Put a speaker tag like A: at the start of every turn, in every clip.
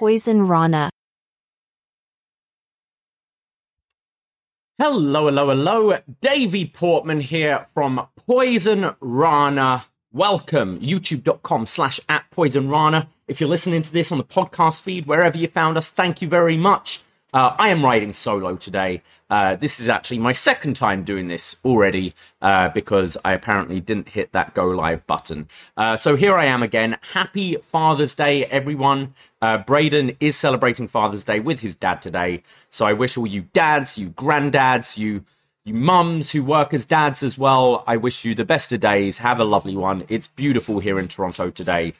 A: Poisonrana.
B: Hello, hello, hello. Davie Portman here from Poisonrana. Welcome, youtube.com slash at Poisonrana. If you're listening to this on the podcast feed, wherever you found us, thank you very much. Uh, I am riding solo today. Uh, this is actually my second time doing this already uh, because I apparently didn't hit that go live button. Uh, so here I am again. Happy Father's Day, everyone. Uh, Braden is celebrating Father's Day with his dad today. So I wish all you dads, you granddads, you you mums who work as dads as well, I wish you the best of days. Have a lovely one. It's beautiful here in Toronto today.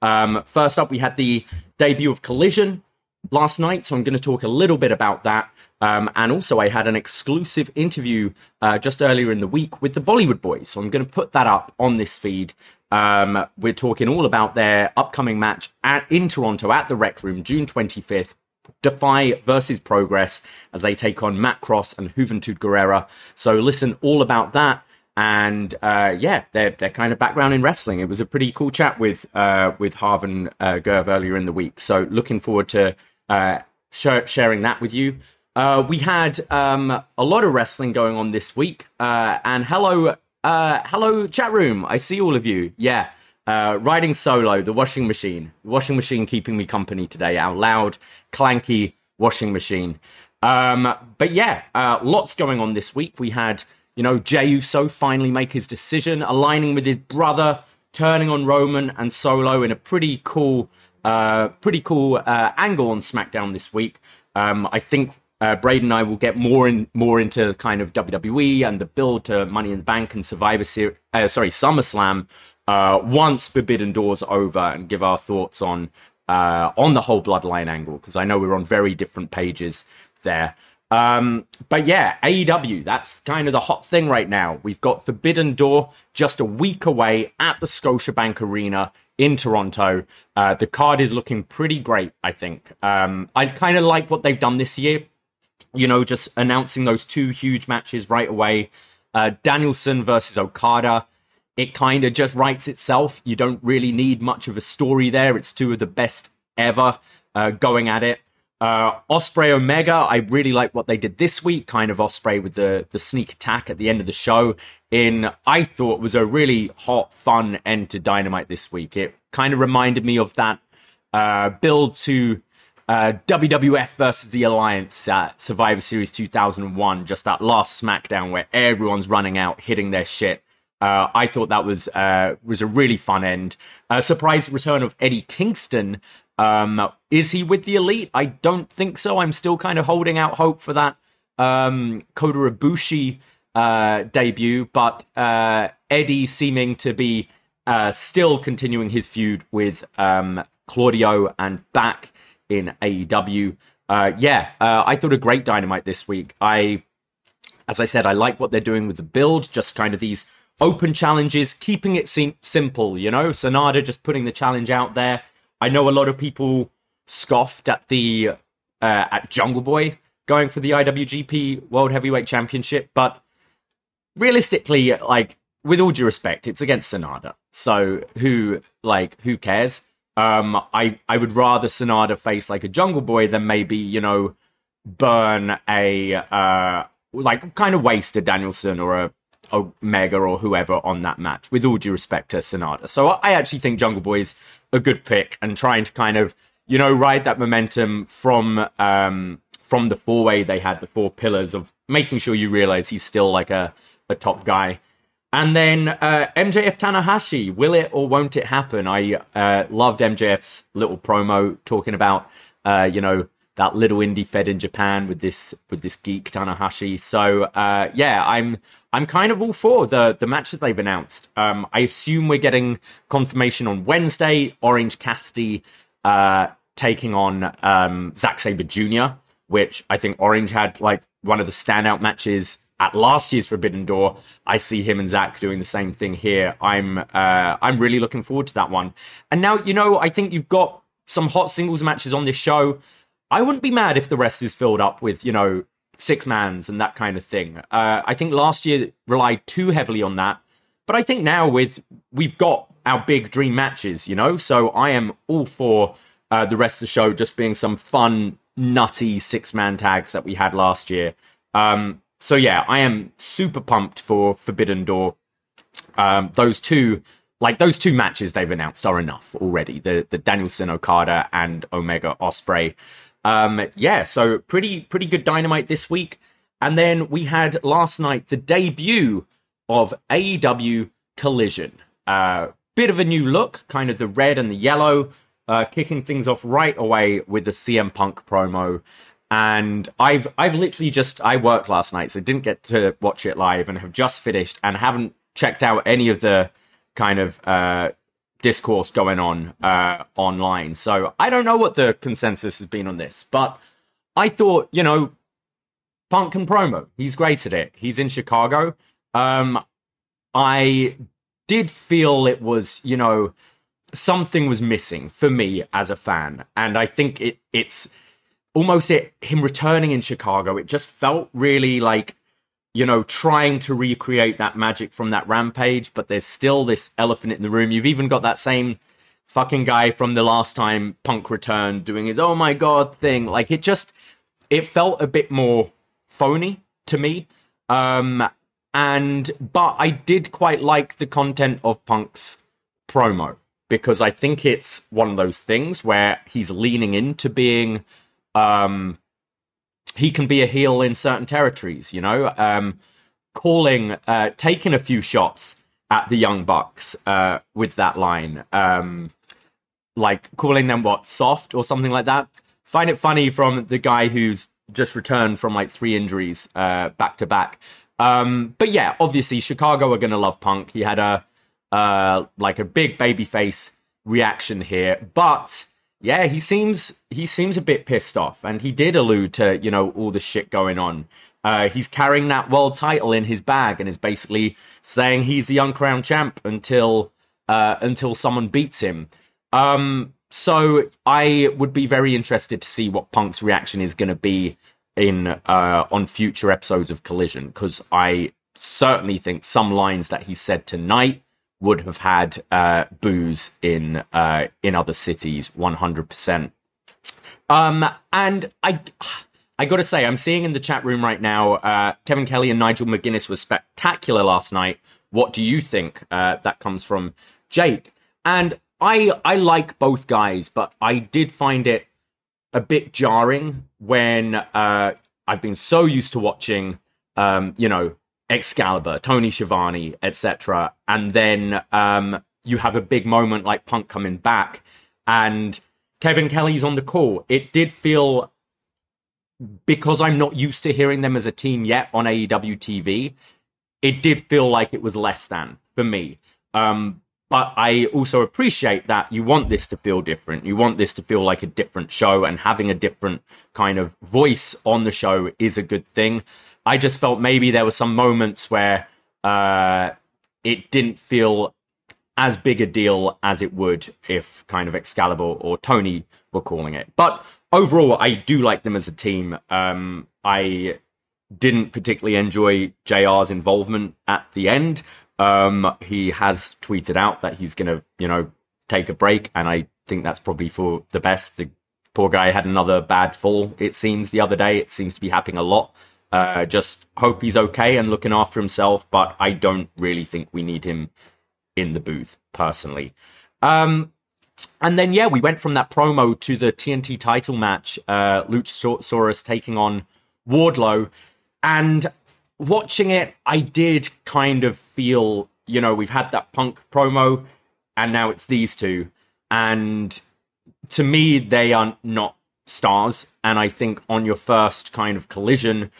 B: Um, first up, we had the debut of Collision last night, so I'm going to talk a little bit about that. Um, and also, I had an exclusive interview uh, just earlier in the week with the Bollywood Boyz. So I'm going to put that up on this feed. Um, we're talking all about their upcoming match at, in Toronto at the Rec Room, June 25th. Defy versus Progress as they take on Matt Cross and Juventud Guerrera. So listen all about that and uh, yeah, their their kind of background in wrestling. It was a pretty cool chat with uh, with Harv and uh, Gurv earlier in the week. So looking forward to uh, sh- sharing that with you. Uh, we had um, a lot of wrestling going on this week, uh, and hello, hello, chat room. I see all of you. Yeah, riding solo, the washing machine, the washing machine keeping me company today. Our loud, clanky washing machine. Um, but yeah, lots going on this week. We had you know, Jey Uso finally make his decision, aligning with his brother, turning on Roman and Solo in a pretty cool, uh, pretty cool uh, angle on SmackDown this week. Um, I think uh, Braden and I will get more in more into kind of WWE and the build to Money in the Bank and Survivor Series, uh, sorry, SummerSlam uh, once Forbidden Doors over and give our thoughts on uh, on the whole Bloodline angle because I know we're on very different pages there. Um, but yeah, AEW, that's kind of the hot thing right now. We've got Forbidden Door just a week away at the Scotiabank Arena in Toronto. Uh, the card is looking pretty great, I think. Um, I kind of like what they've done this year. You know, just announcing those two huge matches right away. Uh, Danielson versus Okada. It kind of just writes itself. You don't really need much of a story there. It's two of the best ever uh, going at it. Uh, Ospreay Omega, I really like what they did this week. Kind of Ospreay with the the sneak attack at the end of the show. In I thought was a really hot, fun end to Dynamite this week. It kind of reminded me of that uh, build to uh, WWF versus the Alliance at Survivor Series 2001. Just that last SmackDown where everyone's running out, hitting their shit. Uh, I thought that was uh, was a really fun end. A surprise return of Eddie Kingston um, is he with the elite? I don't think so. I'm still kind of holding out hope for that um, Kota Ibushi uh, debut, but uh, Eddie seeming to be uh, still continuing his feud with um, Claudio and back in AEW. Uh, yeah, uh, I thought a great dynamite this week. I, as I said, I like what they're doing with the build, just kind of these open challenges, keeping it sim- simple. You know, Sanada just putting the challenge out there I know a lot of people scoffed at the uh, at Jungle Boy going for the IWGP World Heavyweight Championship, but realistically, like with all due respect, it's against Sanada. So who like who cares? Um, I I would rather Sanada face like a Jungle Boy than maybe you know burn a uh like kind of waste a Danielson or a Omega or whoever on that match, with all due respect to Sanada. So I actually think Jungle Boy's a good pick and trying to kind of, you know, ride that momentum from um from the four way they had the four pillars of making sure you realize he's still like a, a top guy. And then uh, MJF Tanahashi, will it or won't it happen? I uh, loved MJF's little promo talking about, uh, you know, that little indie fed in Japan with this with this geek Tanahashi. So uh, yeah, I'm I'm kind of all for the the matches they've announced. Um, I assume we're getting confirmation on Wednesday. Orange Cassidy uh, taking on um, Zack Sabre Jr., which I think Orange had like one of the standout matches at last year's Forbidden Door. I see him and Zack doing the same thing here. I'm uh, I'm really looking forward to that one. And now you know I think you've got some hot singles matches on this show. I wouldn't be mad if the rest is filled up with you know six mans and that kind of thing. Uh, I think last year relied too heavily on that, but I think now with we've got our big dream matches, you know, so I am all for uh, the rest of the show just being some fun, nutty six man tags that we had last year. Um, so yeah, I am super pumped for Forbidden Door. Um, those two, like those two matches they've announced are enough already. The the Danielson Okada and Omega Ospreay. Um, yeah, so pretty pretty good dynamite this week. And then we had last night the debut of AEW Collision. Uh, bit of a new look, kind of the red and the yellow, uh, kicking things off right away with the CM Punk promo. And I've I've literally just I worked last night, so didn't get to watch it live, and have just finished and haven't checked out any of the kind of uh, discourse going on uh, online. So I don't know what the consensus has been on this, but I thought you know Punk and promo. He's great at it. He's in Chicago. Um, I did feel it was, you know, something was missing for me as a fan, and I think it it's almost it him returning in Chicago. It just felt really like, you know, trying to recreate that magic from that rampage, but there's still this elephant in the room. You've even got that same fucking guy from the last time Punk returned doing his oh my god thing. Like it just it felt a bit more phony to me. Um, and but I did quite like the content of Punk's promo because I think it's one of those things where he's leaning into being um he can be a heel in certain territories, you know, um calling uh taking a few shots at the young bucks uh with that line. Um like calling them what soft or something like that. Find it funny from the guy who's just returned from like three injuries uh, back to back. Um, but yeah, obviously Chicago are going to love Punk. He had a uh, like a big baby face reaction here, but yeah, he seems he seems a bit pissed off, and he did allude to you know all the shit going on. Uh, he's carrying that world title in his bag and is basically saying he's the uncrowned champ until uh, until someone beats him. Um, so I would be very interested to see what Punk's reaction is going to be in uh, on future episodes of Collision because I certainly think some lines that he said tonight would have had uh, boos in uh, in other cities, one hundred percent. Um, and I. I got to say, I'm seeing in the chat room right now, uh, Kevin Kelly and Nigel McGuinness was spectacular last night. What do you think? Uh, that comes from Jake. And I I like both guys, but I did find it a bit jarring when uh, I've been so used to watching, um, you know, Excalibur, Tony Schiavone, etc., and then um, you have a big moment like Punk coming back, and Kevin Kelly's on the call. It did feel because I'm not used to hearing them as a team yet on AEW TV. It did feel like it was less than for me. Um, but I also appreciate that you want this to feel different. You want this to feel like a different show, and having a different kind of voice on the show is a good thing. I just felt maybe there were some moments where uh, it didn't feel as big a deal as it would if kind of Excalibur or Tony were calling it. But overall, I do like them as a team. Um, I didn't particularly enjoy JR's involvement at the end. Um, he has tweeted out that he's going to, you know, take a break, and I think that's probably for the best. The poor guy had another bad fall, it seems, the other day. It seems to be happening a lot. Uh, just hope he's okay and looking after himself, but I don't really think we need him in the booth, personally. Um, and then, yeah, we went from that promo to the TNT title match, uh, Luchasaurus taking on Wardlow. And watching it, I did kind of feel, you know, we've had that punk promo and now it's these two. And to me, they are not stars. And I think on your first kind of collision,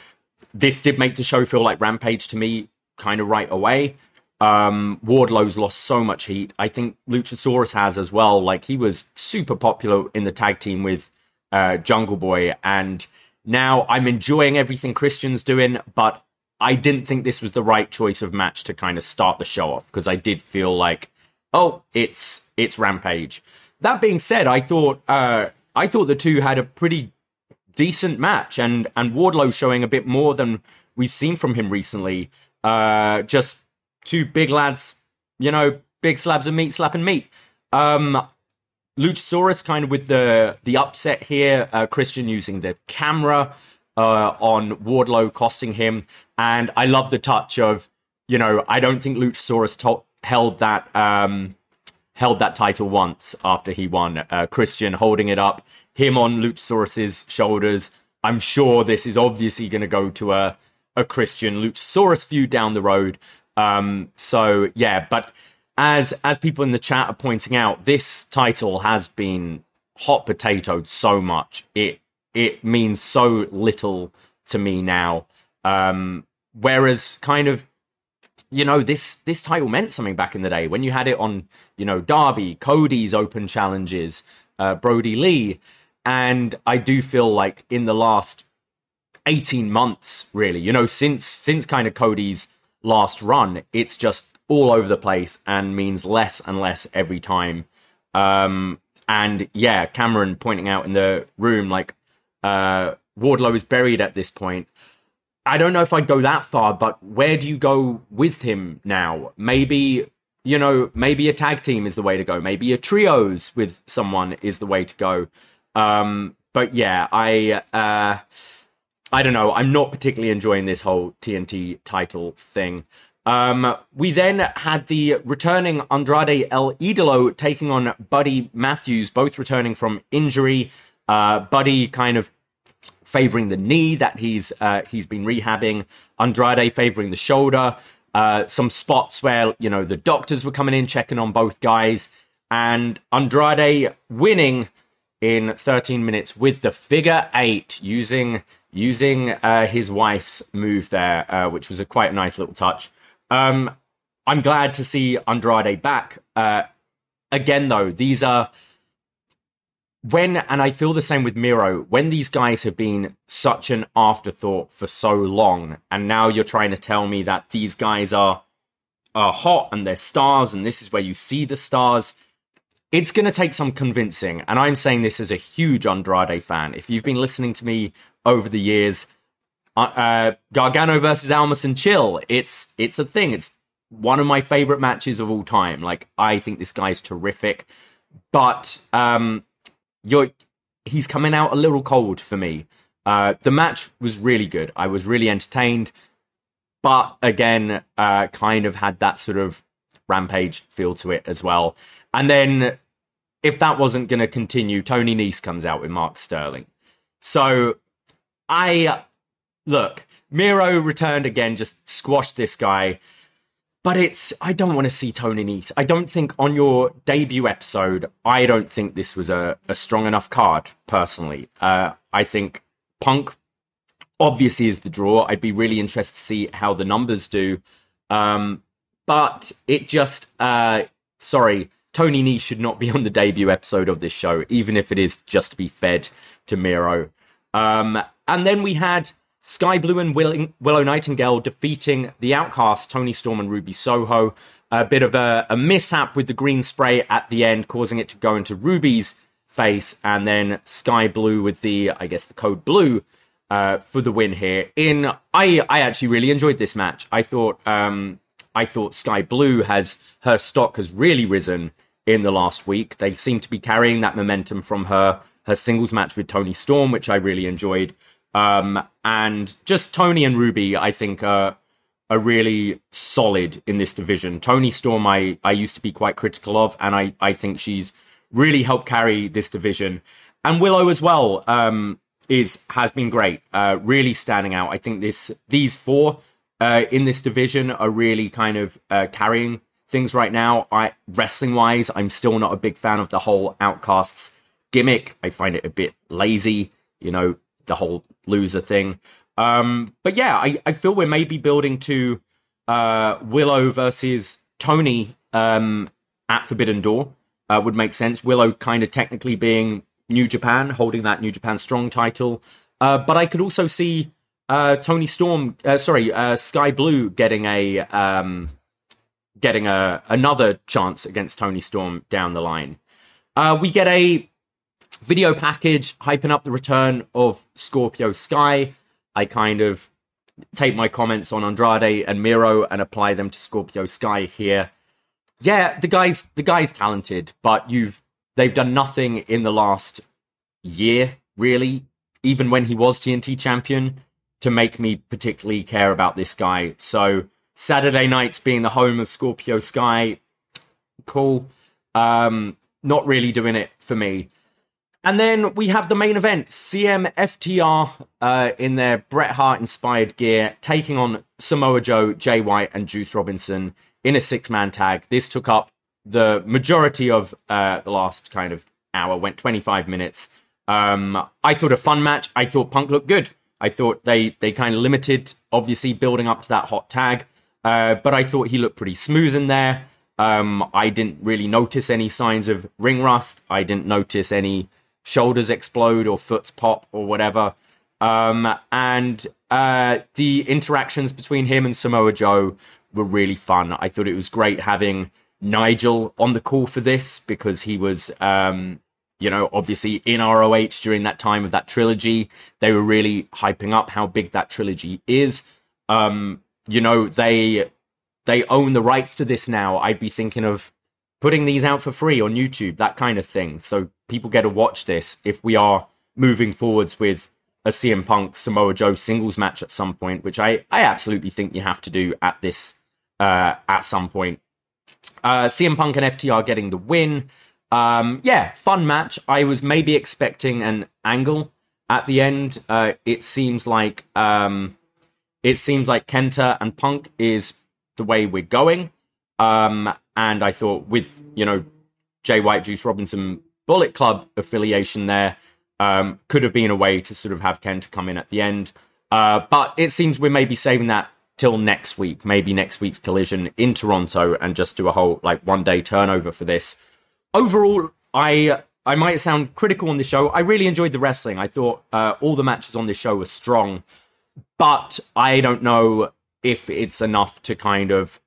B: this did make the show feel like Rampage to me kind of right away. Um, Wardlow's lost so much heat. I think Luchasaurus has as well. Like he was super popular in the tag team with uh, Jungle Boy, and now I'm enjoying everything Christian's doing, but I didn't think this was the right choice of match to kind of start the show off because I did feel like, oh, it's it's Rampage. That being said, I thought uh, I thought the two had a pretty decent match, and and Wardlow showing a bit more than we've seen from him recently. Uh, just two big lads, you know, big slabs of meat slapping meat. Um, Luchasaurus kind of with the the upset here. Uh, Christian using the camera uh, on Wardlow, costing him. And I love the touch of, you know, I don't think Luchasaurus to- held that um, held that title once after he won. Uh, Christian holding it up, him on Luchasaurus's shoulders. I'm sure this is obviously going to go to a a Christian Luchasaurus feud down the road. Um, so yeah, but as as people in the chat are pointing out, this title has been hot potatoed so much. It it means so little to me now. Um, whereas kind of you know this this title meant something back in the day when you had it on you know Darby, Cody's open challenges, uh, Brodie Lee, and I do feel like in the last 18 months really you know since since kind of Cody's last run it's just all over the place and means less and less every time. Um and yeah Cameron pointing out in the room like uh Wardlow is buried at this point. I don't know if I'd go that far but where do you go with him now? Maybe you know maybe a tag team is the way to go. Maybe a trios with someone is the way to go um but yeah I uh I don't know. I'm not particularly enjoying this whole TNT title thing. Um, we then had the returning Andrade El Idolo taking on Buddy Matthews, both returning from injury. Uh, Buddy kind of favoring the knee that he's uh, he's been rehabbing. Andrade favoring the shoulder. Uh, some spots where you know the doctors were coming in checking on both guys, and Andrade winning in 13 minutes with the figure eight using using uh, his wife's move there, uh, which was a quite nice little touch. Um, I'm glad to see Andrade back. Uh, again, though, these are when, and I feel the same with Miro, when these guys have been such an afterthought for so long, and now you're trying to tell me that these guys are are hot and they're stars, and this is where you see the stars. It's going to take some convincing, and I'm saying this as a huge Andrade fan. If you've been listening to me over the years. Uh, uh, Gargano versus Almas and Chill. It's it's a thing. It's one of my favorite matches of all time. Like I think this guy's terrific, but um, you're he's coming out a little cold for me. Uh, the match was really good. I was really entertained, but again, uh, kind of had that sort of rampage feel to it as well. And then, if that wasn't going to continue, Tony Nese comes out with Mark Sterling. So I look, Miro returned again, just squashed this guy. But it's I don't want to see Tony Nese. I don't think on your debut episode, I don't think this was a, a strong enough card, personally. Uh, I think Punk obviously is the draw. I'd be really interested to see how the numbers do. Um, but it just uh, sorry, Tony Nese should not be on the debut episode of this show, even if it is just to be fed to Miro. Um, and then we had Skye Blue and Willow Nightingale defeating the Outcast, Toni Storm and Ruby Soho. A bit of a, a, mishap with the green spray at the end, causing it to go into Ruby's face, and then Skye Blue with the, I guess, the code blue uh, for the win here. In I, I actually really enjoyed this match. I thought, um, I thought Skye Blue has her stock has really risen in the last week. They seem to be carrying that momentum from her her singles match with Toni Storm, which I really enjoyed. Um, and just Toni and Ruby, I think, are, are really solid in this division. Toni Storm, I, I used to be quite critical of, and I, I think she's really helped carry this division. And Willow as well um, is has been great, uh, really standing out. I think this these four uh, in this division are really kind of uh, carrying things right now. I wrestling wise, I'm still not a big fan of the whole Outcasts gimmick. I find it a bit lazy. You know, the whole loser thing. Um, but yeah, I, I feel we're maybe building to uh, Willow versus Toni um, at Forbidden Door uh, would make sense. Willow kind of technically being New Japan, holding that New Japan Strong title. Uh, but I could also see uh, Toni Storm, uh, sorry, uh, Skye Blue getting a um, getting a another chance against Toni Storm down the line. Uh, we get a video package hyping up the return of Scorpio Sky. I kind of take my comments on Andrade and Miro and apply them to Scorpio Sky here. Yeah, the guy's the guy's talented, but you've they've done nothing in the last year, really, even when he was TNT champion, to make me particularly care about this guy. So Saturday nights being the home of Scorpio Sky, cool. Um, not really doing it for me. And then we have the main event CM FTR uh, in their Bret Hart inspired gear, taking on Samoa Joe, Jay White, and Juice Robinson in a six man tag. This took up the majority of uh, the last kind of hour, went 25 minutes. Um, I thought a fun match. I thought Punk looked good. I thought they they kind of limited, obviously building up to that hot tag, uh, but I thought he looked pretty smooth in there. Um, I didn't really notice any signs of ring rust. I didn't notice any shoulders explode or foots pop or whatever. Um, and uh, the interactions between him and Samoa Joe were really fun. I thought it was great having Nigel on the call for this because he was, um, you know, obviously in ROH during that time of that trilogy. They were really hyping up how big that trilogy is. Um, you know, they they own the rights to this now, I'd be thinking of putting these out for free on YouTube, that kind of thing. So people get to watch this if we are moving forwards with a CM Punk Samoa Joe singles match at some point, which I, I absolutely think you have to do at this uh, at some point. Uh, CM Punk and FTR getting the win. Um, yeah, fun match. I was maybe expecting an angle at the end. Uh, it seems like um, it seems like Kenta and Punk is the way we're going. Um, and I thought with, you know, Jay White, Juice Robinson, Bullet Club affiliation there, um, could have been a way to sort of have Kenta come in at the end. Uh, but it seems we're maybe saving that till next week, maybe next week's collision in Toronto, and just do a whole like one day turnover for this. Overall, I I might sound critical on the show. I really enjoyed the wrestling. I thought uh, all the matches on this show were strong, but I don't know if it's enough to kind of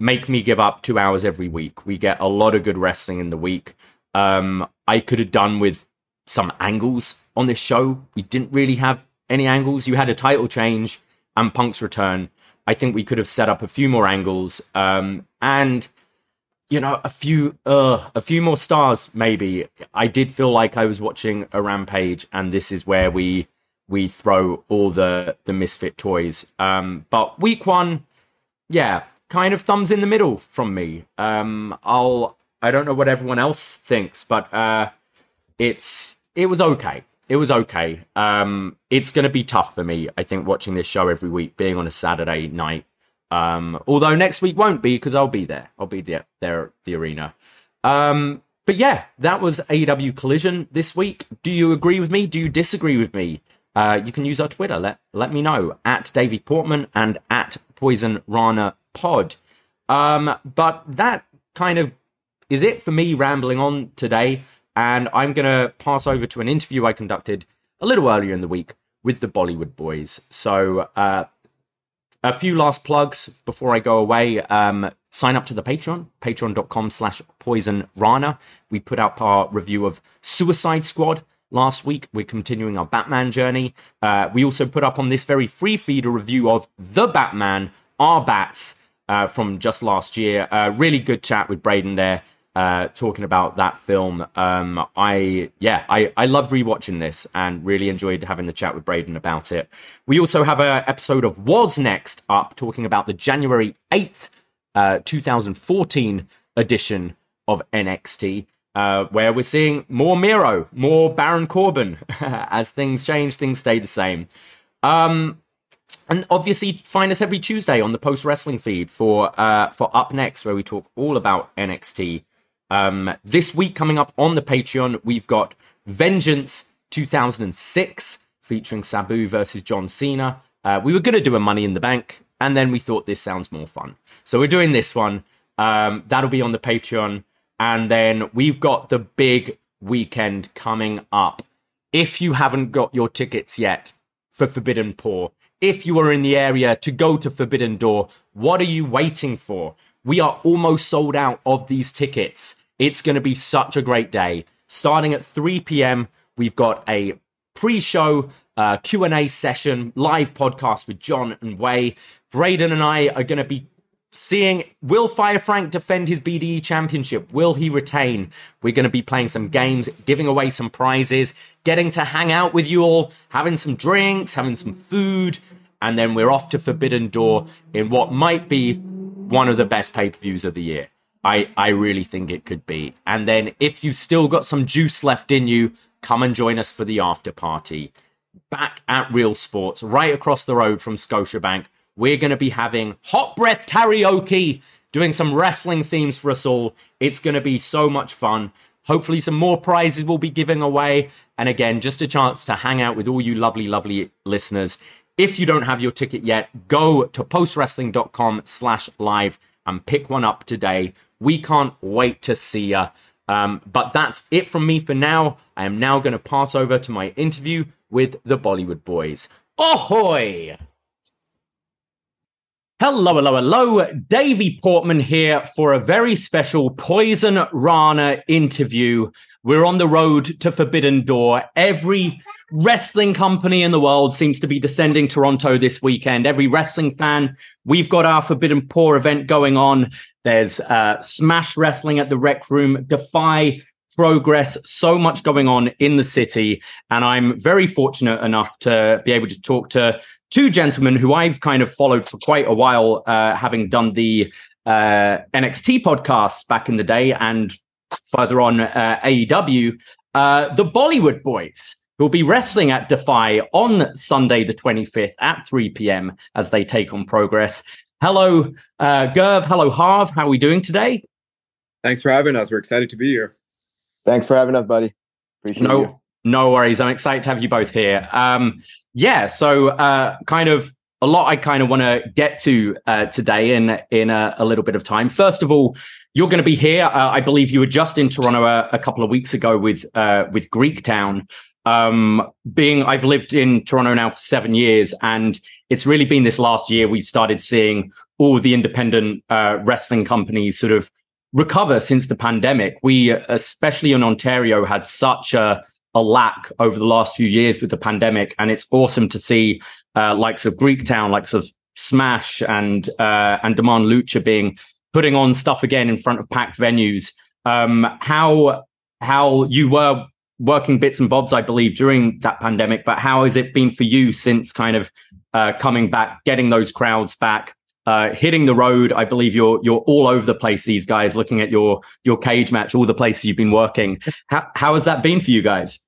B: make me give up two hours every week. We get a lot of good wrestling in the week. Um, I could have done with some angles on this show. We didn't really have any angles. You had a title change and Punk's return. I think we could have set up a few more angles um, and you know a few uh, a few more stars maybe. I did feel like I was watching a rampage, and this is where we we throw all the the misfit toys. Um, but week one, yeah, kind of thumbs in the middle from me. Um, I'll I don't know what everyone else thinks, but uh, it's it was okay. It was okay. Um, it's going to be tough for me, I think, watching this show every week, being on a Saturday night. Um, although next week won't be because I'll be there. I'll be there, there at the arena. Um, but yeah, that was AEW Collision this week. Do you agree with me? Do you disagree with me? Uh, you can use our Twitter. Let let me know at Davie Portman and at Poisonrana Pod. Um, but that kind of is it for me rambling on today, and I'm gonna pass over to an interview I conducted a little earlier in the week with the Bollywood Boyz. So uh, a few last plugs before I go away. Um, sign up to the Patreon, patreon.com slash poisonrana. We put out our review of Suicide Squad last week. We're continuing our Batman journey. Uh, we also put up on this very free feed a review of The Batman, Our Bats, uh, from just last year. Uh, really good chat with Braden there. Uh, talking about that film, um, I yeah, I I loved rewatching this and really enjoyed having the chat with Braden about it. We also have an episode of Was Next up talking about the January eighth, uh, two thousand fourteen edition of NXT uh, where we're seeing more Miro, more Baron Corbin. As things change, things stay the same. Um, and obviously, find us every Tuesday on the Post Wrestling feed for uh, for Up Next, where we talk all about NXT. Um, this week, coming up on the Patreon, we've got Vengeance 2006 featuring Sabu versus John Cena. Uh, we were going to do a Money in the Bank, and then we thought this sounds more fun, so we're doing this one. Um, that'll be on the Patreon. And then we've got the big weekend coming up. If you haven't got your tickets yet for Forbidden Pour, if you are in the area to go to Forbidden Door, what are you waiting for? We are almost sold out of these tickets. It's going to be such a great day. Starting at 3 p.m., we've got a pre-show uh, Q&A session, live podcast with John and Wai. Braden and I are going to be seeing will Fire Frank defend his BDE championship? Will he retain? We're going to be playing some games, giving away some prizes, getting to hang out with you all, having some drinks, having some food, and then we're off to Forbidden Door in what might be one of the best pay per views of the year. I, I really think it could be. And then if you've still got some juice left in you, come and join us for the after party back at Real Sports, right across the road from Scotiabank. We're going to be having hot breath karaoke, doing some wrestling themes for us all. It's going to be so much fun. Hopefully, some more prizes will be giving away. And again, just a chance to hang out with all you lovely, lovely listeners. If you don't have your ticket yet, go to postwrestling.com slash live and pick one up today. We can't wait to see you. Um, but that's it from me for now. I am now going to pass over to my interview with the Bollywood Boyz. Ahoy! Hello, hello, hello. Davie Portman here for a very special Poisonrana interview. We're on the road to Forbidden Door. Every wrestling company in the world seems to be descending Toronto this weekend. Every wrestling fan, we've got our Forbidden Pour event going on. There's uh, Smash Wrestling at the Rec Room, Defy progress, so much going on in the city. And I'm very fortunate enough to be able to talk to two gentlemen who I've kind of followed for quite a while, uh, having done the uh, NXT podcast back in the day and further on uh, AEW, uh, the Bollywood Boyz. who will be wrestling at Defy on Sunday, the 25th at 3 p.m. as they take on progress. Hello, uh, Gurv. Hello, Harv. How are we doing today?
A: Thanks for having us. We're excited to be here.
C: Thanks for having us, buddy. Appreciate
B: no,
C: you.
B: No worries. I'm excited to have you both here. Um, yeah, so uh, kind of a lot I kind of want to get to uh, today in in a, a, little bit of time. First of all, you're going to be here. Uh, I believe you were just in Toronto a, a couple of weeks ago with uh, with Greektown. Um, being I've lived in Toronto now for seven years, and it's really been this last year we've started seeing all the independent uh, wrestling companies sort of recover since the pandemic. We, especially in Ontario, had such a, a lack over the last few years with the pandemic. And it's awesome to see uh, likes of Greektown, likes of Smash and uh, and Demand Lucha being putting on stuff again in front of packed venues. Um, how how you were working bits and bobs, I believe, during that pandemic, but how has it been for you since kind of uh, coming back, getting those crowds back, uh, hitting the road. I believe you're you're all over the place. These guys looking at your your cage match, all the places you've been working. How how has that been for you guys?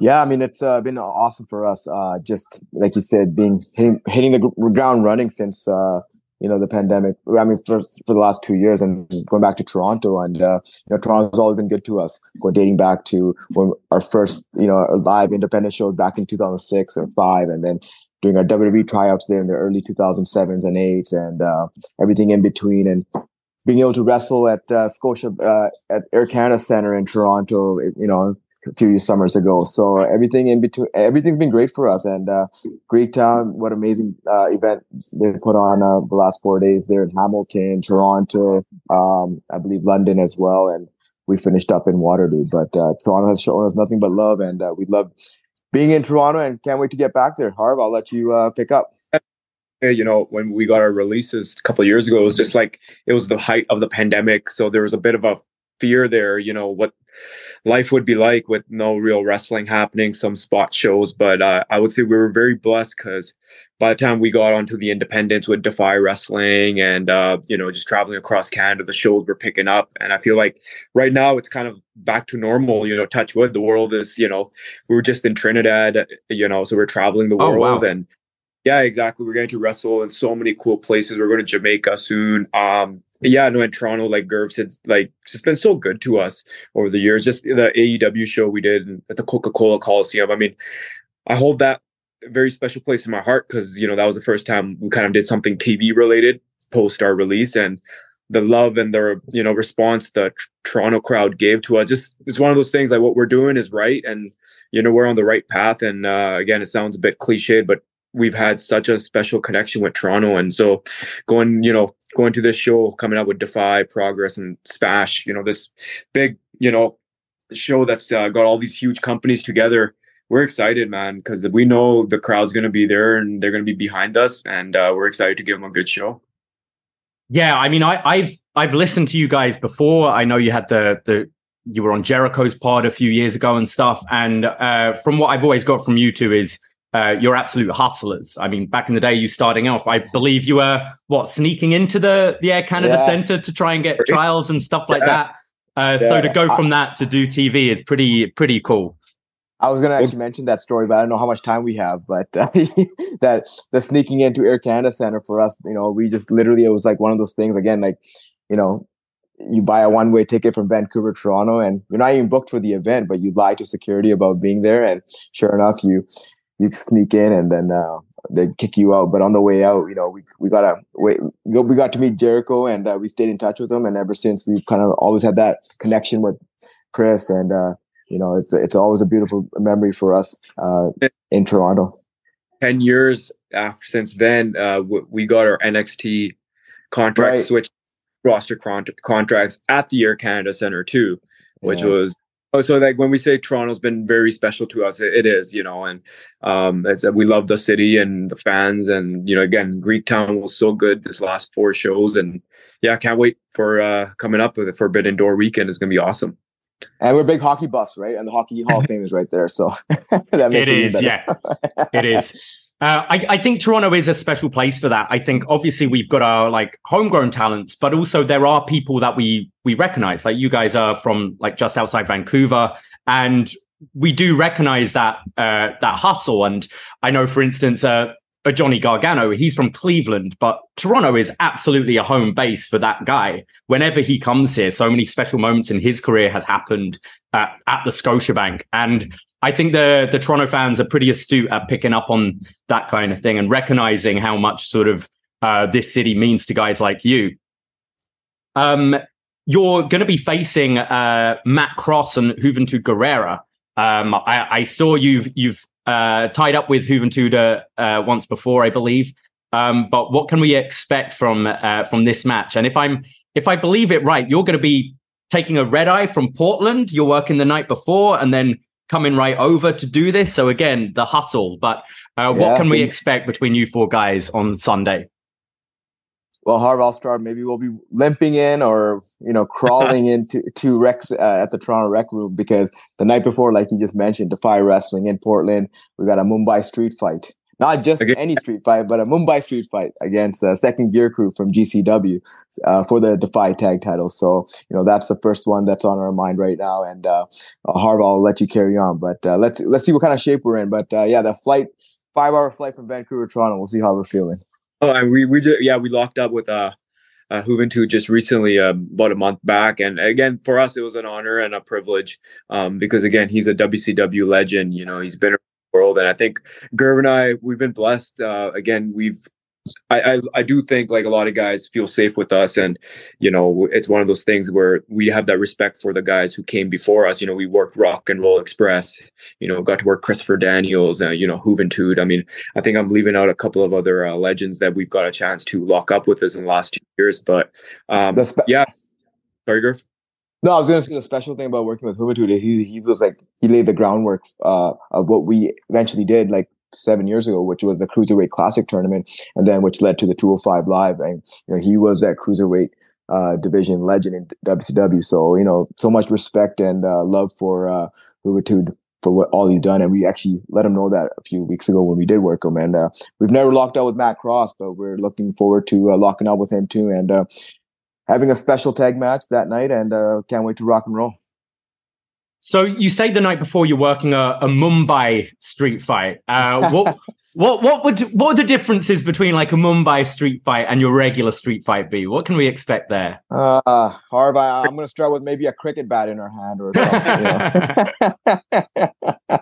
C: Yeah, I mean it's uh, been awesome for us. Uh, just like you said, being hitting, hitting the ground running since uh, you know the pandemic. I mean for for the last two years, and going back to Toronto, and uh, you know Toronto's always been good to us. Going dating back to when our first you know live independent show back in 2006 or five, and then doing our WWE tryouts there in the early 2007s and 8s and uh, everything in between and being able to wrestle at uh, Scotia uh, at Air Canada Center in Toronto, you know, a few summers ago. So everything in between, everything's been great for us. And uh, Greektown, what amazing uh, event they put on uh, the last four days there in Hamilton, Toronto, um, I believe London as well. And we finished up in Waterloo. But uh, Toronto has shown us nothing but love, and uh, we love being in Toronto and can't wait to get back there. Harv, I'll let you uh, pick up.
A: You know, when we got our releases a couple years ago, it was just like it was the height of the pandemic, so there was a bit of a fear there. You know what life would be like with no real wrestling happening, some spot shows. But uh, I would say we were very blessed because by the time we got onto the independents with Defy Wrestling and uh, you know just traveling across Canada, the shows were picking up, and I feel like right now it's kind of back to normal. You know, touch wood, the world is you know we were just in Trinidad, you know, so we're traveling the oh, world wow. and. Yeah, exactly. We're going to wrestle in so many cool places. We're going to Jamaica soon. Um, yeah, no, in Toronto, like Gurv said, like it's just been so good to us over the years. Just the AEW show we did at the Coca Cola Coliseum. I mean, I hold that very special place in my heart because you know that was the first time we kind of did something TV related post our release, and the love and the you know response the tr- Toronto crowd gave to us. Just it's one of those things like what we're doing is right, and you know we're on the right path. And uh, again, it sounds a bit cliched, but we've had such a special connection with Toronto, and so going you know going to this show, coming out with Defy, Progress, and Smash. You know, this big, you know, show that's uh, got all these huge companies together. We're excited, man, because we know the crowd's going to be there and they're going to be behind us, and uh, we're excited to give them a good show.
B: Yeah, I mean, I, I've I've listened to you guys before. I know you had the the you were on Jericho's pod a few years ago and stuff. And uh, from what I've always got from you two is uh, you're absolute hustlers. I mean, back in the day, you starting off, I believe you were what sneaking into the the Air Canada yeah. Center to try and get trials and stuff like yeah. that. Uh, yeah. So to go from that to do TV is pretty pretty cool.
C: I was gonna actually mention that story, but I don't know how much time we have. But uh, that the sneaking into Air Canada Center for us, you know, we just literally it was like one of those things again, like you know, you buy a one way ticket from Vancouver, Toronto, and you're not even booked for the event, but you lie to security about being there, and sure enough, you you sneak in, and then uh, they kick you out. But on the way out, you know, we we got to wait. We got to meet Jericho, and uh, we stayed in touch with him, and ever since we've kind of always had that connection with Chris, and uh, you know, it's it's always a beautiful memory for us uh, in Toronto.
A: Ten years after since then, uh, we got our NXT contract right. switched roster contracts at the Air Canada Center too, which yeah. was oh, so like when we say Toronto's been very special to us, it, it is, you know, and um, it's we love the city and the fans, and you know, again, Greektown was so good this last four shows, and yeah, I can't wait for uh, coming up with the Forbidden Door weekend. is gonna be awesome.
C: And we're big hockey buffs, right? And the Hockey Hall of Fame is right there, so
B: that makes it is, yeah, it is. Uh, I, I, think Toronto is a special place for that. I think obviously we've got our like homegrown talents, but also there are people that we we recognize. Like you guys are from like just outside Vancouver, and we do recognize that uh, that hustle. And I know, for instance, uh, a Johnny Gargano, he's from Cleveland, but Toronto is absolutely a home base for that guy. Whenever he comes here, so many special moments in his career has happened at, at the Scotiabank, and I think the the Toronto fans are pretty astute at picking up on that kind of thing and recognizing how much sort of uh, this city means to guys like you. Um, you're going to be facing uh, Matt Cross and Juventud Guerrera. Um, I, I, saw you've you've uh, tied up with Juventud uh, uh, once before, I believe. Um, but what can we expect from uh, from this match? And if I'm if I believe it right, you're going to be taking a red eye from Portland. You're working the night before, and then coming right over to do this. So again, the hustle. But uh, yeah, what can we expect between you four guys on Sunday?
C: Well, Harv, I'll start. Maybe we'll be limping in or you know crawling into to Rex uh, at the Toronto Rec Room because the night before, like you just mentioned, Defy Wrestling in Portland, we got a Mumbai street fight not just any street fight, but a Mumbai street fight against the second gear crew from GCW uh, for the Defy tag titles. So, you know, that's the first one that's on our mind right now. And uh, Harv, I'll let you carry on, but uh, let's let's see what kind of shape we're in. But uh, yeah, the flight, five hour flight from Vancouver to Toronto. We'll see how we're feeling.
A: Oh, and we we just, yeah we locked up with uh uh, Juventud just recently, uh, about a month back. And again, for us, it was an honor and a privilege um, because, again, he's a WCW legend. You know, he's been world. And I think Gurv and I, we've been blessed. Uh, again, we've I, I, I do think like a lot of guys feel safe with us, and you know it's one of those things where we have that respect for the guys who came before us. You know, we worked Rock and Roll Express. You know, got to work Christopher Daniels. Uh, you know, Juventud. I mean, I think I'm leaving out a couple of other uh, legends that we've got a chance to lock up with us in the last two years. But um, spe- yeah, sorry, Gurv.
C: No, I was going to say the special thing about working with Juventud. He he was like he laid the groundwork uh, of what we eventually did like seven years ago, which was the cruiserweight classic tournament, and then which led to the 205 live. And you know he was that cruiserweight uh, division legend in WCW. So you know so much respect and uh, love for uh, for what all he's done. And we actually let him know that a few weeks ago when we did work him. And uh, we've never locked out with Matt Cross, but we're looking forward to uh, locking out with him too. And uh, having a special tag match that night, and uh, can't wait to rock and roll.
B: So you say the night before you're working a, a Mumbai street fight. Uh, what what what would what would the differences between like a Mumbai street fight and your regular street fight be? What can we expect there?
C: Uh, Harv, I, am going to start with maybe a cricket bat in her hand or something.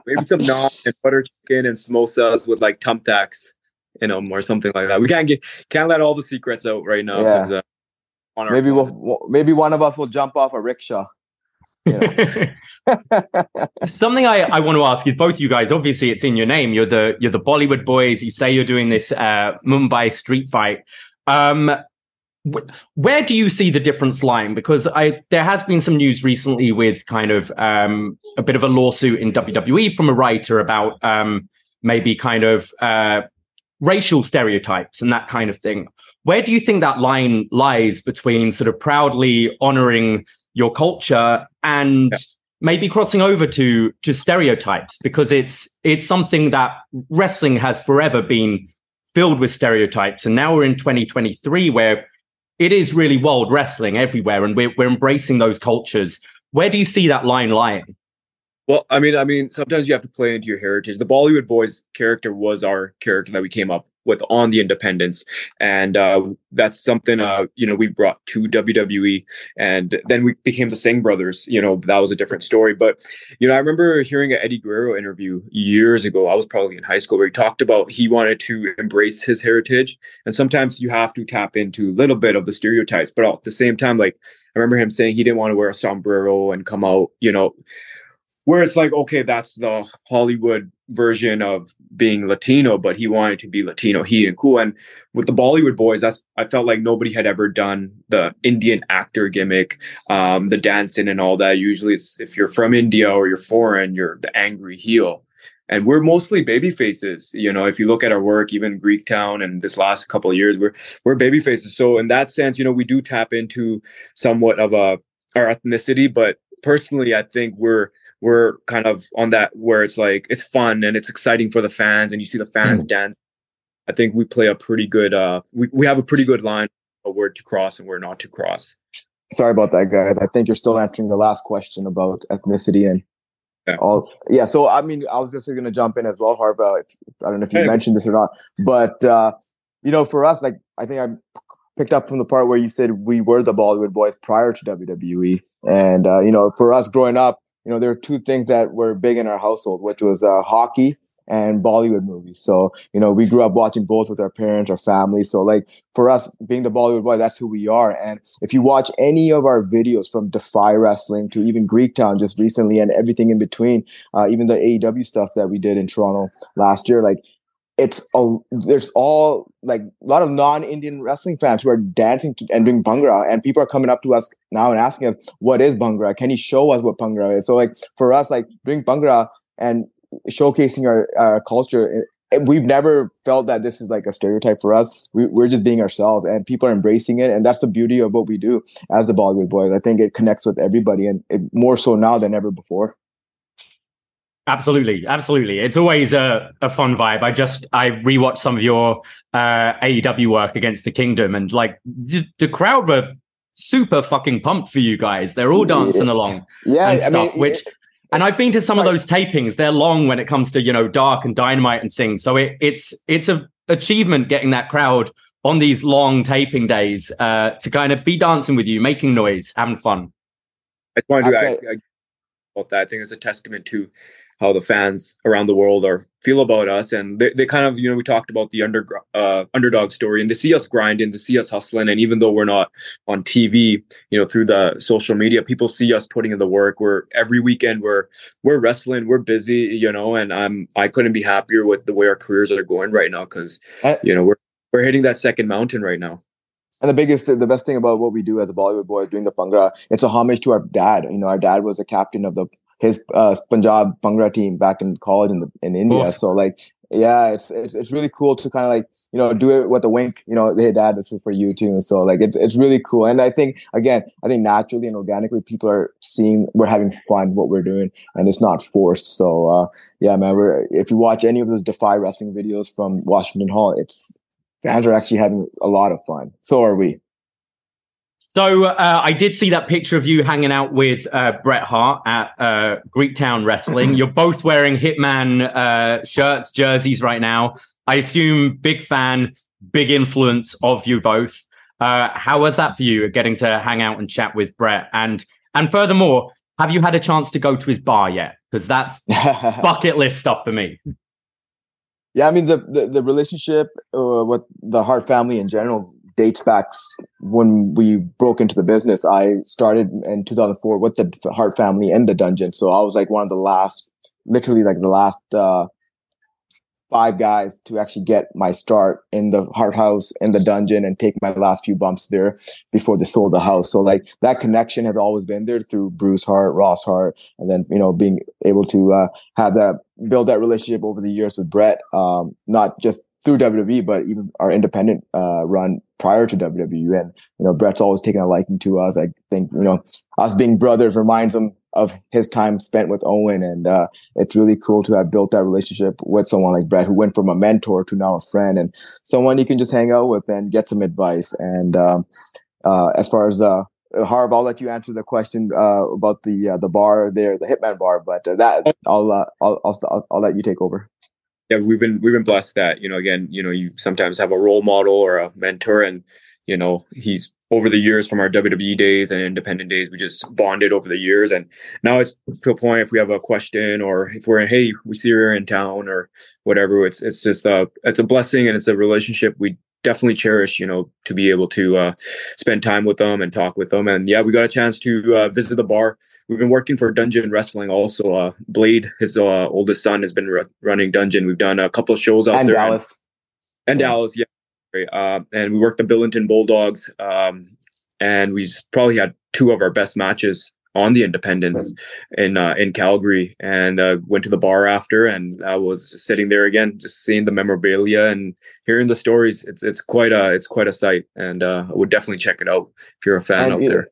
A: maybe some naan and butter chicken and samosas with like thumbtacks in them or something like that. We can't get can't let all the secrets out right now.
C: Yeah. Uh, maybe we'll maybe one of us will jump off a rickshaw.
B: Something I, I want to ask is both you guys. Obviously, it's in your name. You're the you're the Bollywood boyz. You say you're doing this uh, Mumbai street fight. Um, where do you see the difference lying? Because I there has been some news recently with kind of um, a bit of a lawsuit in WWE from a writer about um, maybe kind of uh, racial stereotypes and that kind of thing where do you think that line lies between sort of proudly honoring your culture and yeah. maybe crossing over to to stereotypes because it's it's something that wrestling has forever been filled with stereotypes and now we're in 2023 where it is really world wrestling everywhere and we're, we're embracing those cultures where do you see that line lying
A: well, I mean, I mean, sometimes you have to play into your heritage. The Bollywood Boyz character was our character that we came up with on the independence and uh, that's something uh, you know we brought to wwe and then we became the singh brothers. You know that was a different story. But you know i remember hearing an eddie guerrero interview years ago. I was probably in high school where he talked about he wanted to embrace his heritage. And sometimes you have to tap into a little bit of the stereotypes. But at the same time like i remember him saying he didn't want to wear a sombrero and come out you know where it's like okay that's the hollywood version of being latino but he wanted to be latino he and cool. And with the Bollywood Boyz that's i felt like nobody had ever done the indian actor gimmick um, the dancing and all that. Usually it's if you're from india or you're foreign you're the angry heel. And we're mostly baby faces you know if you look at our work even greektown and this last couple of years we're we're baby faces. So in that sense you know we do tap into somewhat of a our ethnicity but personally i think we're we're kind of on that where it's like it's fun and it's exciting for the fans and you see the fans dance. I think we play a pretty good uh we, we have a pretty good line a word to cross and where not to cross.
C: Sorry about that, guys. I think you're still answering the last question about ethnicity and yeah. all yeah, so I mean I was just gonna jump in as well, Harv. I don't know if you hey. mentioned this or not, but uh, you know, for us, like I think I picked up from the part where you said we were the Bollywood Boyz prior to WWE. And uh, you know, for us growing up, you know, there were two things that were big in our household, which was uh, hockey and Bollywood movies. So, you know, we grew up watching both with our parents, our family. So, like, for us, being the Bollywood boy, that's who we are. And if you watch any of our videos from Defy Wrestling to even Greektown just recently and everything in between, uh, even the AEW stuff that we did in Toronto last year, like, it's a, there's all like a lot of non-Indian wrestling fans who are dancing to, and doing bhangra, and people are coming up to us now and asking us, "What is bhangra? Can you show us what bhangra is?" So like for us, like doing bhangra and showcasing our, our culture, eh, eh, we've never felt that this is like a stereotype for us. We, we're just being ourselves, and people are embracing it, and that's the beauty of what we do as the Bollywood Boyz. I think it connects with everybody, and it, more so now than ever before.
B: Absolutely, absolutely. It's always a, a fun vibe. I just I rewatched some of your uh, AEW work against the Kingdom, and like the, the crowd were super fucking pumped for you guys. They're all dancing along, yeah, and stuff. I mean, which, and I've been to some of those tapings. They're long when it comes to you know dark and dynamite and things. So it, it's it's a achievement getting that crowd on these long taping days uh, to kind of be dancing with you, making noise, having fun.
A: I want to I, I, about that. I think it's a testament to how the fans around the world are feel about us. And they, they kind of you know we talked about the under uh, underdog story and they see us grinding they see us hustling. And even though we're not on tv you know through the social media people see us putting in the work. We're every weekend we're we're wrestling we're busy you know and i'm i couldn't be happier with the way our careers are going right now because you know we're we're hitting that second mountain right now.
C: And the biggest, the best thing about what we do as a Bollywood boy doing the Bhangra, it's a homage to our dad. You know, our dad was a captain of the his uh, Punjab Bhangra team back in college in the, in India. Oof. So like, yeah, it's, it's it's really cool to kind of like you know do it with a wink. You know, hey dad, this is for you too. And So like, it's it's really cool. And I think again, I think naturally and organically, people are seeing we're having fun what we're doing, and it's not forced. So uh, yeah, man, we're, if you watch any of those Defy Wrestling videos from Washington Hall, it's fans are actually having a lot of fun. So are we.
B: So uh, I did see that picture of you hanging out with uh, Bret Hart at uh, Greektown Wrestling. You're both wearing Hitman uh, shirts, jerseys right now. I assume big fan, big influence of you both. Uh, how was that for you, getting to hang out and chat with Bret? And and furthermore, have you had a chance to go to his bar yet? Because that's bucket list stuff for me.
C: Yeah, I mean the the, the relationship uh, with the Hart family in general dates back when we broke into the business. I started in 2004 with the Hart family in the dungeon. So I was like one of the last, literally like the last uh, five guys to actually get my start in the Hart House in the dungeon and take my last few bumps there before they sold the house. So like that connection has always been there through Bruce Hart, Ross Hart, and then you know being able to uh, have that build that relationship over the years with Bret, Um, not just through WWE, but even our independent uh, run prior to WWE. And you know, Bret's always taken a liking to us. I think you know, us being brothers reminds him of his time spent with Owen, and uh, it's really cool to have built that relationship with someone like Bret, who went from a mentor to now a friend, and someone you can just hang out with and get some advice. And um, uh, as far as uh, Harv, I'll let you answer the question uh, about the uh, the bar there, the Hitman bar, but uh, that I'll, I'll I'll I'll let you take over
A: yeah, we've been we've been blessed that. You know again you know you sometimes have a role model or a mentor, and you know he's over the years from our WWE days and independent days, we just bonded over the years, and now it's to a point if we have a question or if we're hey, we see you're in town or whatever, it's it's just a it's a blessing and it's a relationship we definitely cherish, you know, to be able to uh, spend time with them and talk with them. And yeah, we got a chance to uh, visit the bar. We've been working for Dungeon Wrestling also. Uh, Blade, his uh, oldest son, has been running Dungeon. We've done a couple of shows out
C: and
A: there.
C: Dallas.
A: And, and yeah. Dallas, yeah. Uh, and we worked the Billington Bulldogs. Um, and we probably had two of our best matches on the Independence in uh, in Calgary, and uh, went to the bar after, and I was sitting there again, just seeing the memorabilia and hearing the stories. It's it's quite a it's quite a sight, and uh, I would definitely check it out if you're a fan
C: and,
A: out there.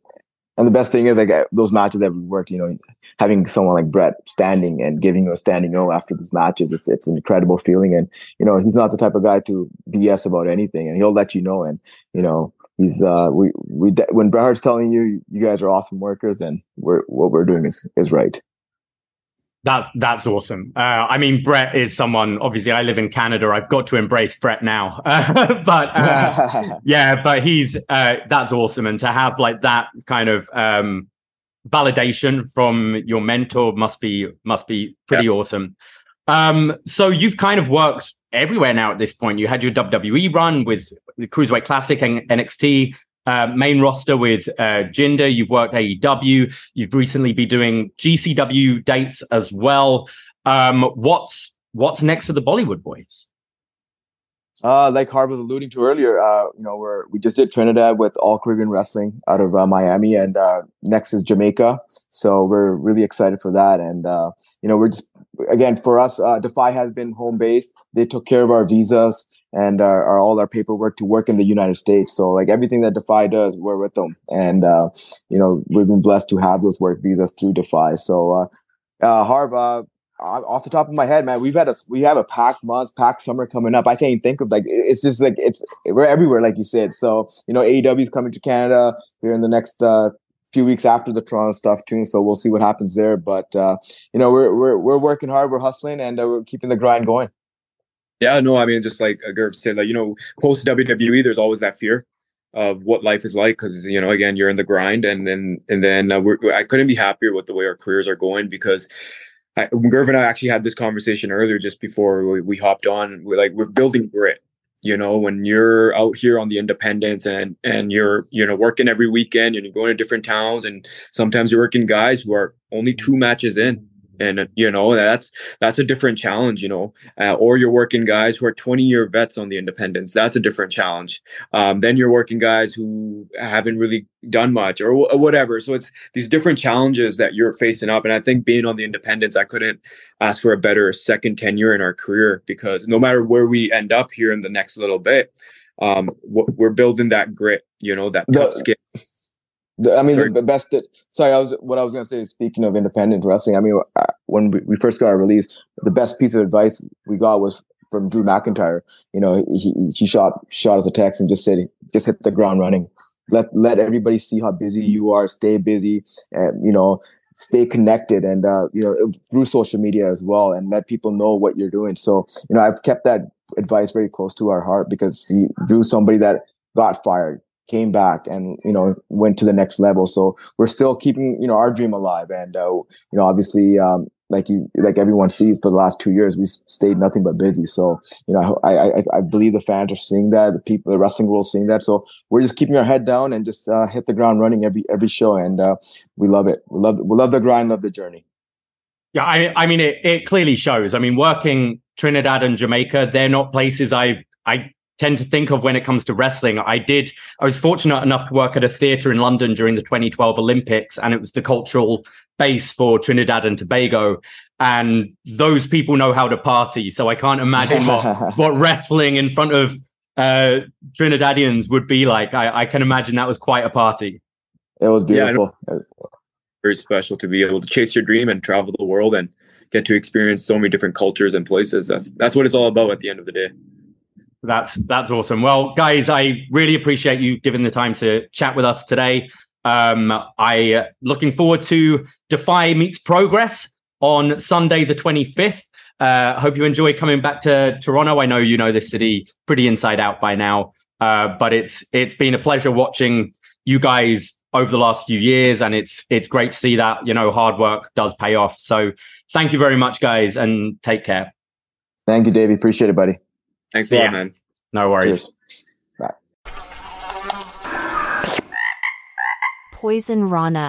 C: And the best thing is like those matches that we worked, you know, having someone like Bret standing and giving you a standing O after these matches, it's it's an incredible feeling. And you know, he's not the type of guy to BS about anything, and he'll let you know. And you know, he's uh we we when Bret Hart's telling you you guys are awesome workers, then we're what we're doing is is right.
B: That's that's awesome. Uh, I mean, Bret is someone. Obviously, I live in Canada. I've got to embrace Bret now. Uh, but uh, yeah, but he's uh, that's awesome, and to have like that kind of um, validation from your mentor must be must be pretty awesome. Um, so you've kind of worked everywhere now at this point. You had your WWE run with the Cruiserweight Classic and NXT, uh, main roster with uh, Jinder. You've worked AEW. You've recently been doing GCW dates as well. Um, what's what's next for the Bollywood Boyz?
C: Uh, like Harv was alluding to earlier, uh, you know, we're, we just did Trinidad with All Caribbean Wrestling out of uh, Miami, and uh, next is Jamaica. So we're really excited for that. And, uh, you know, we're just, again, for us, uh, Defy has been home base. They took care of our visas and our, our, all our paperwork to work in the United States. So, like, everything that Defy does, we're with them. And, uh, you know, we've been blessed to have those work visas through Defy. So, uh, uh, Harv, off the top of my head, man, we've had a we have a packed month, packed summer coming up. I can't even think of like it's just like it's we're everywhere, like you said. So you know, AEW is coming to Canada here in the next uh, few weeks after the Toronto stuff too. So we'll see what happens there. But uh, you know, we're we're we're working hard, we're hustling, and uh, we're keeping the grind going.
A: Yeah, no, I mean, just like Gurv said, like you know, post WWE, there's always that fear of what life is like because you know again you're in the grind and then and then uh, I couldn't be happier with the way our careers are going because I, Gurv and I actually had this conversation earlier just before we, we hopped on. We're like, we're building grit. You know, when you're out here on the independence and and you're you know working every weekend and you're going to different towns and sometimes you're working guys who are only two matches in and you know that's that's a different challenge you know uh, or you're working guys who are 20 year vets on the independence that's a different challenge. Um, then you're working guys who haven't really done much or, or, whatever. So it's these different challenges that you're facing up. And i think being on the independence i couldn't ask for a better second tenure in our career because no matter where we end up here in the next little bit um, we're building that grit you know that tough skin
C: the, I mean, sorry. the best. That, Sorry, I was what I was going to say. Is speaking of independent wrestling, I mean, uh, when we, we first got our release, the best piece of advice we got was from Drew McIntyre. You know, he he shot shot us a text and just said, just hit the ground running. Let let everybody see how busy you are. Stay busy, and you know, stay connected, and uh, you know, through social media as well, and let people know what you're doing. So, you know, I've kept that advice very close to our heart because he, Drew's somebody that got fired came back and you know went to the next level. So we're still keeping you know our dream alive. And uh, you know obviously um, like you like everyone sees for the last two years we've stayed nothing but busy. So you know I, I i believe the fans are seeing that. The people the wrestling world seeing that. So we're just keeping our head down and just uh, hit the ground running every every show. And uh, we love it. We love we love the grind love the journey.
B: Yeah i i mean it, it clearly shows. I mean working trinidad and jamaica they're not places i i tend to think of when it comes to wrestling. I did, I was fortunate enough to work at a theatre in London during the 2012 Olympics, and it was the cultural base for Trinidad and Tobago. and those people know how to party. So I can't imagine what what wrestling in front of uh, Trinidadians would be like. I, I, can imagine that was quite a party.
C: It was beautiful. Yeah,
A: very special to be able to chase your dream and travel the world and get to experience so many different cultures and places. That's that's what it's all about at the end of the day.
B: That's that's awesome. Well, guys, I really appreciate you giving the time to chat with us today. Um, I uh, looking forward to Defy meets Progress on Sunday the 25th. Uh, hope you enjoy coming back to Toronto. I know you know this city pretty inside out by now, uh, but it's it's been a pleasure watching you guys over the last few years, and it's it's great to see that you know hard work does pay off. So thank you very much, guys, and take care.
C: Thank you, Davie. Appreciate it, buddy.
A: Thanks a lot, man.
B: No worries.
C: Cheers. Bye.
D: Poisonrana.